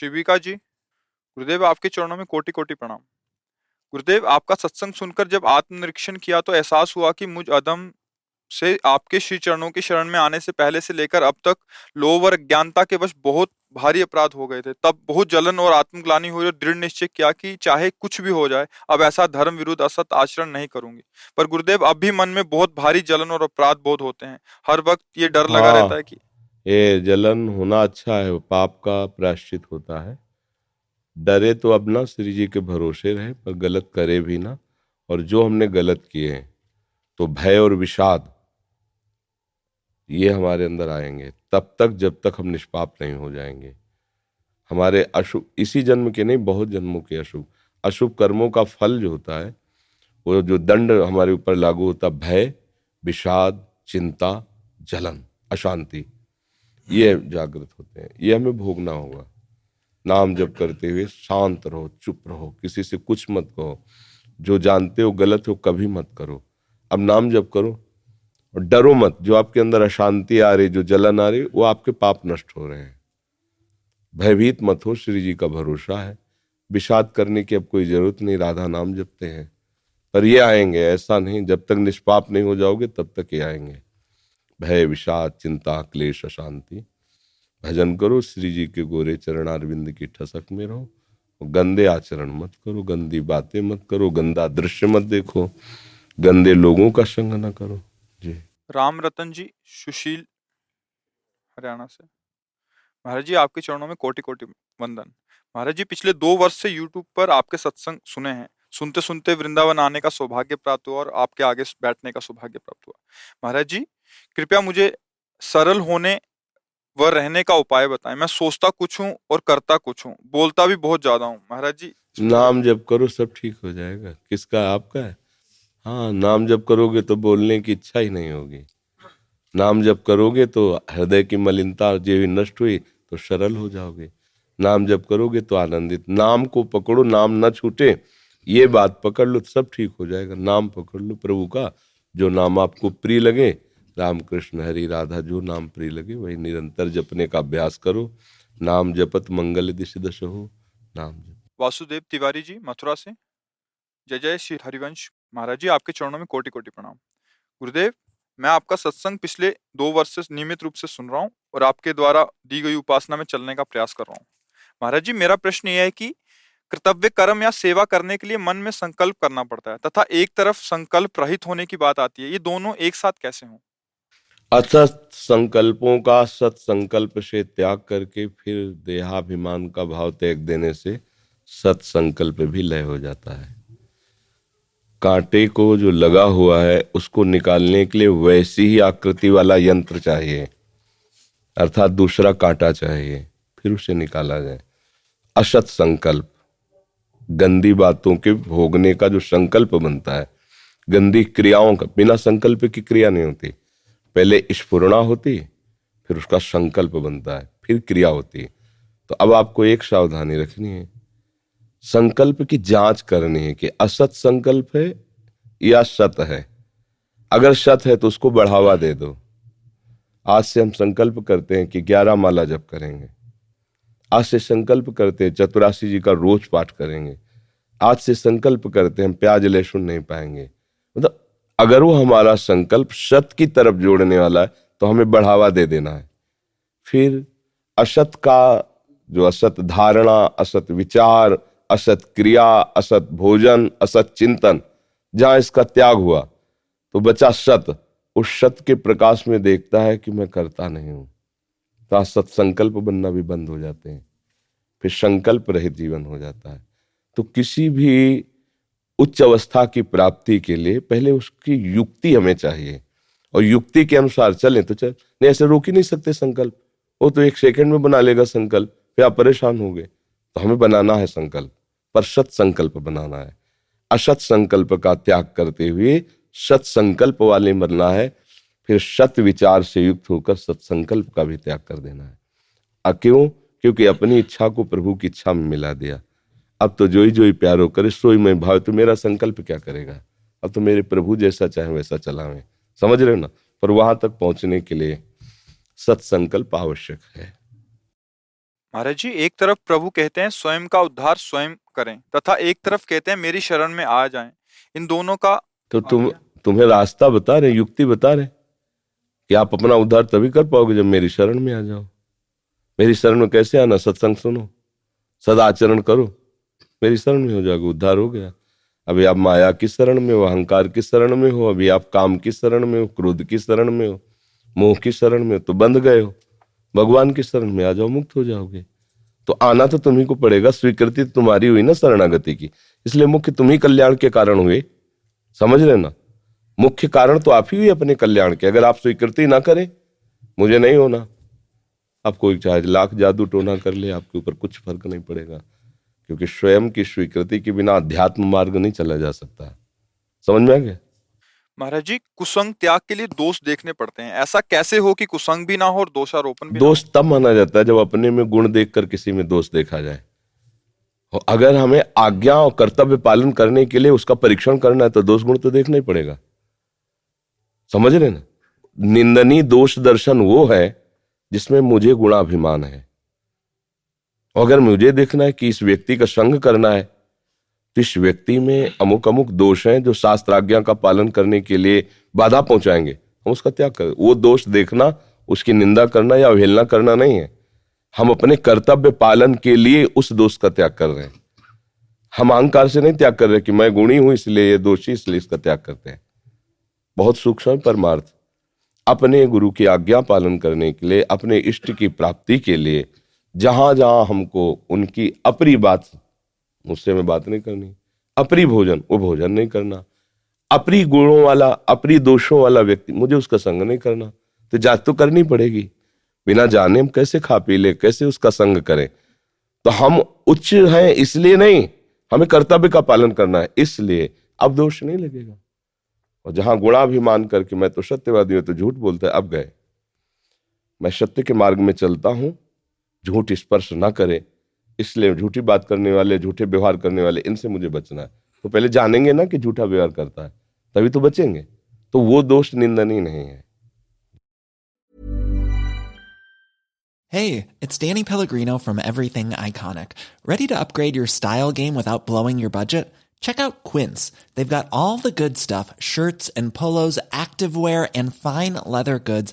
शिविका जी गुरुदेव आपके चरणों में कोटि कोटि प्रणाम। गुरुदेव आपका सत्संग सुनकर जब आत्मनिरीक्षण किया तो एहसास हुआ कि मुझ अदम से आपके श्री चरणों की शरण में आने से पहले से लेकर अब तक लोवर अज्ञानता के वश बहुत भारी अपराध हो गए थे। तब बहुत जलन और आत्मग्लानी हुई और दृढ़ निश्चय किया कि चाहे कुछ भी हो जाए अब ऐसा धर्म विरुद्ध असत आचरण नहीं करूँगी। पर गुरुदेव अब भी मन में बहुत भारी जलन और अपराध बोध होते हैं। हर वक्त ये डर लगा। रहता है कि ये जलन होना अच्छा है पाप का प्रायश्चित होता है। डरे तो अब ना, श्री जी के भरोसे रहे, पर गलत करे भी ना। और जो हमने गलत किए हैं तो भय और विषाद, ये हमारे अंदर आएँगे। तब तक, जब तक हम निष्पाप नहीं हो जाएँगे। हमारे अशुभ, इसी जन्म के नहीं, बहुत जन्मों के अशुभ। अशुभ कर्मों का फल जो होता है, वो जो दंड हमारे ऊपर लागू होता, भय, विषाद, चिंता, जलन, अशांति। ये जागृत होते हैं। ये हमें भोगना होगा। नाम जप करते हुए शांत रहो, चुप रहो, किसी से कुछ मत कहो। जो जानते हो गलत हो, कभी मत करो। अब नाम जप करो और डरो मत। जो आपके अंदर अशांति आ रही, जो जलन आ रही, वो आपके पाप नष्ट हो रहे हैं। भयभीत मत हो, श्री जी का भरोसा है। विषाद करने की अब कोई ज़रूरत नहीं, राधा नाम जपते हैं। पर ये आएँगे, ऐसा नहीं, जब तक निष्पाप नहीं हो जाओगे, तब तक ये आएँगे। भय विषाद चिंता क्लेश अशांति। भजन करो, श्री जी के गोरे चरण अरविंद की ठसक में रहो। गंदे आचरण मत करो, गंदी बातें मत करो, गंदा दृश्य मत देखो, गंदे लोगों का संग न करो। जी। राम रतन जी, सुशील, हरियाणा से। महाराज जी, आपके चरणों में कोटि कोटि वंदन। महाराज जी, पिछले दो वर्ष से यूट्यूब पर आपके सत्संग सुने हैं। सुनते सुनते वृंदावन आने का सौभाग्य प्राप्त हुआ और आपके आगे बैठने का सौभाग्य प्राप्त हुआ। महाराज जी कृपया मुझे सरल होने व रहने का उपाय बताएँ। मैं सोचता कुछ हूँ और करता कुछ हूँ। बोलता भी बहुत ज़्यादा हूँ। महाराज जी नाम जब करो, सब ठीक हो जाएगा। किसका? आपका है? हाँ नाम जब करोगे तो बोलने की इच्छा ही नहीं होगी। नाम जप करोगे तो हृदय की मलिनता जो भी नष्ट हुई तो सरल हो जाओगे। नाम जब करोगे तो आनंदित। नाम को पकड़ो, नाम न छूटे। ये बात पकड़ लो, सब ठीक हो जाएगा। नाम पकड़ लो प्रभु का, जो नाम आपको प्रिय लगे। राम कृष्ण हरि राधा जो नाम प्रिय लगे, वही निरंतर जपने का अभ्यास करो। नाम जपत मंगल दिश दश हो नाम जप। वासुदेव तिवारी जी, मथुरा से। जय जय श्री हरिवंश महाराज जी, आपके चरणों में कोटि कोटि प्रणाम। गुरुदेव, मैं आपका सत्संग पिछले दो वर्ष से नियमित रूप से सुन रहा हूँ और आपके द्वारा दी गई उपासना में चलने का प्रयास कर रहा हूँ। महाराज जी, मेरा प्रश्न यह है कि कर्तव्य, कर्म या सेवा करने के लिए मन में संकल्प करना पड़ता है, तथा एक तरफ़ संकल्प रहित होने की बात आती है, ये दोनों एक साथ कैसे हों? असत संकल्पों का सत संकल्प से त्याग करके फिर देहाभिमान का भाव त्याग देने से सत संकल्प भी लय हो जाता है। कांटे को जो लगा हुआ है, उसको निकालने के लिए वैसी ही आकृति वाला यंत्र चाहिए, अर्थात दूसरा कांटा चाहिए, फिर उसे निकाला जाए। असत संकल्प, गंदी बातों के भोगने का जो संकल्प बनता है, गंदी क्रियाओं का, बिना संकल्प की क्रिया नहीं होती पहले स्फुरना होती, फिर उसका संकल्प बनता है, फिर क्रिया होती है। तो अब आपको एक सावधानी रखनी है। संकल्प की जाँच करनी है कि असत संकल्प है या सत है। अगर सत है तो उसको बढ़ावा दे दो। आज से हम संकल्प करते हैं कि ग्यारह माला जप करेंगे। आज से संकल्प करते हैं, चतुराशी जी का रोज पाठ करेंगे। आज से संकल्प करते हैं, हम प्याज लहसुन नहीं पाएँगे। मतलब अगर वो हमारा संकल्प सत की तरफ़ जोड़ने वाला है तो हमें बढ़ावा दे देना है। फिर असत का जो असत धारणा, असत विचार, असत क्रिया, असत भोजन, असत चिंतन, जहाँ इसका त्याग हुआ तो बचा सत। उस सत के प्रकाश में देखता है कि मैं करता नहीं हूँ। तो असत संकल्प बनना भी बंद हो जाते हैं। फिर संकल्प रहित जीवन हो जाता है। तो किसी भी उच्च अवस्था की प्राप्ति के लिए पहले उसकी युक्ति हमें चाहिए। और युक्ति के अनुसार चलें तो चल, नहीं, ऐसे रोक ही नहीं सकते संकल्प। वो तो एक सेकंड में बना लेगा संकल्प, फिर आप परेशान हो गए तो हमें बनाना है संकल्प, पर सत संकल्प बनाना है। असत संकल्प का त्याग करते हुए सत संकल्प वाले बनना है, फिर सत विचार से युक्त होकर सत्संकल्प का भी त्याग कर देना है। क्यों? क्योंकि अपनी इच्छा को प्रभु की इच्छा में मिला दिया। अब तो जो ही जो ही प्यारो करे सोई में भाव तो मेरा संकल्प क्या करेगा? अब तो मेरे प्रभु जैसा चाहे वैसा चलावे। समझ रहे हो ना? पर वहाँ तक पहुँचने के लिए सत्संकल्प आवश्यक है। महाराज जी एक तरफ़ प्रभु कहते हैं स्वयं का उद्धार स्वयं करें तथा एक तरफ़ कहते हैं मेरी शरण में आ जाएँ। इन दोनों का तो तुम तुम्हें रास्ता बता रहे युक्ति बता रहे? कि आप अपना उद्धार तभी कर पाओगे जब मेरी शरण में आ जाओ। मेरी शरण में कैसे आना? सत्संग सुनो। सदाचरण करो। मेरी शरण में हो जाओगे, उद्धार हो गया। अभी आप माया की शरण में हो, अहंकार की शरण में हो, अभी आप काम की शरण में हो, क्रोध की शरण में हो, मोह की शरण में हो तो बंध गए हो। भगवान की शरण में आ जाओ, मुक्त हो जाओगे। तो आना तो तुम्ही को पड़ेगा, स्वीकृति तो तुम्हारी हुई ना शरणागति की। इसलिए मुख्य तुम्ही कल्याण के कारण हुए। समझ रहे ना? मुख्य कारण तो आप ही हुई अपने कल्याण के। अगर आप स्वीकृति ना करें, मुझे नहीं होना। आप कोई चाहे लाख जादू टोना कर ले, आपके ऊपर कुछ फ़र्क नहीं पड़ेगा। क्योंकि स्वयं की स्वीकृति के बिना अध्यात्म मार्ग नहीं चला जा सकता समझ में आ गया? महाराज जी कुसंग त्याग के लिए दोष देखने पड़ते हैं। ऐसा कैसे हो कि कुसंग भी ना हो और दोषारोपण भी दोष तब माना जाता है जब अपने में गुण देखकर किसी में दोष देखा जाए। अगर हमें आज्ञा और कर्तव्य पालन करने के लिए उसका परीक्षण करना है तो दोष गुण तो देखना ही पड़ेगा। समझ रहे ना? निंदनी दोष दर्शन वो है जिसमें मुझे गुणाभिमान है। अगर मुझे देखना है कि इस व्यक्ति का संग करना है तो इस व्यक्ति में अमुक अमुक दोष हैं जो शास्त्र आज्ञा का पालन करने के लिए बाधा पहुंचाएँगे। हम उसका त्याग करें, वो दोष देखना, उसकी निंदा करना या अवहेलना करना नहीं है। हम अपने कर्तव्य पालन के लिए उस दोष का त्याग कर रहे हैं। हम अहंकार से नहीं त्याग कर रहे कि मैं गुणी हूँ, इसलिए ये दोषी, इसलिए इसका त्याग करते हैं। बहुत सूक्ष्म परमार्थ। अपने गुरु की आज्ञा पालन करने के लिए, अपने इष्ट की प्राप्ति के लिए जहाँ जहाँ हमको उनकी अपरी बात, मुझसे में बात नहीं करनी। अपरी भोजन, वो भोजन नहीं करना। अपरी गुणों वाला, अपरी दोषों वाला व्यक्ति, मुझे उसका संग नहीं करना। तो जात तो करनी पड़ेगी। बिना जाने हम कैसे खा पी ले, कैसे उसका संग करें? तो हम उच्च हैं, इसलिए नहीं। हमें कर्तव्य का पालन करना है, इसलिए। अब दोष नहीं लगेगा। और जहाँ गुणाभिमान करके मैं तो सत्यवादी हूँ तो झूठ बोलता है, अब गए। मैं सत्य के मार्ग में चलता हूँ झूठ स्पर्श ना करे इसलिए झूठी बात करने वाले झूठे व्यवहार करने वाले इनसे मुझे बचना है तो पहले जानेंगे ना कि झूठा व्यवहार करता है तभी तो बचेंगे तो वो दोष निंदनीय नहीं है Hey, it's Danny Pellegrino from Everything Iconic. Ready to upgrade your style game without blowing your budget? Check out Quince. They've got all the good stuff shirts and polos, activewear, and fine leather goods,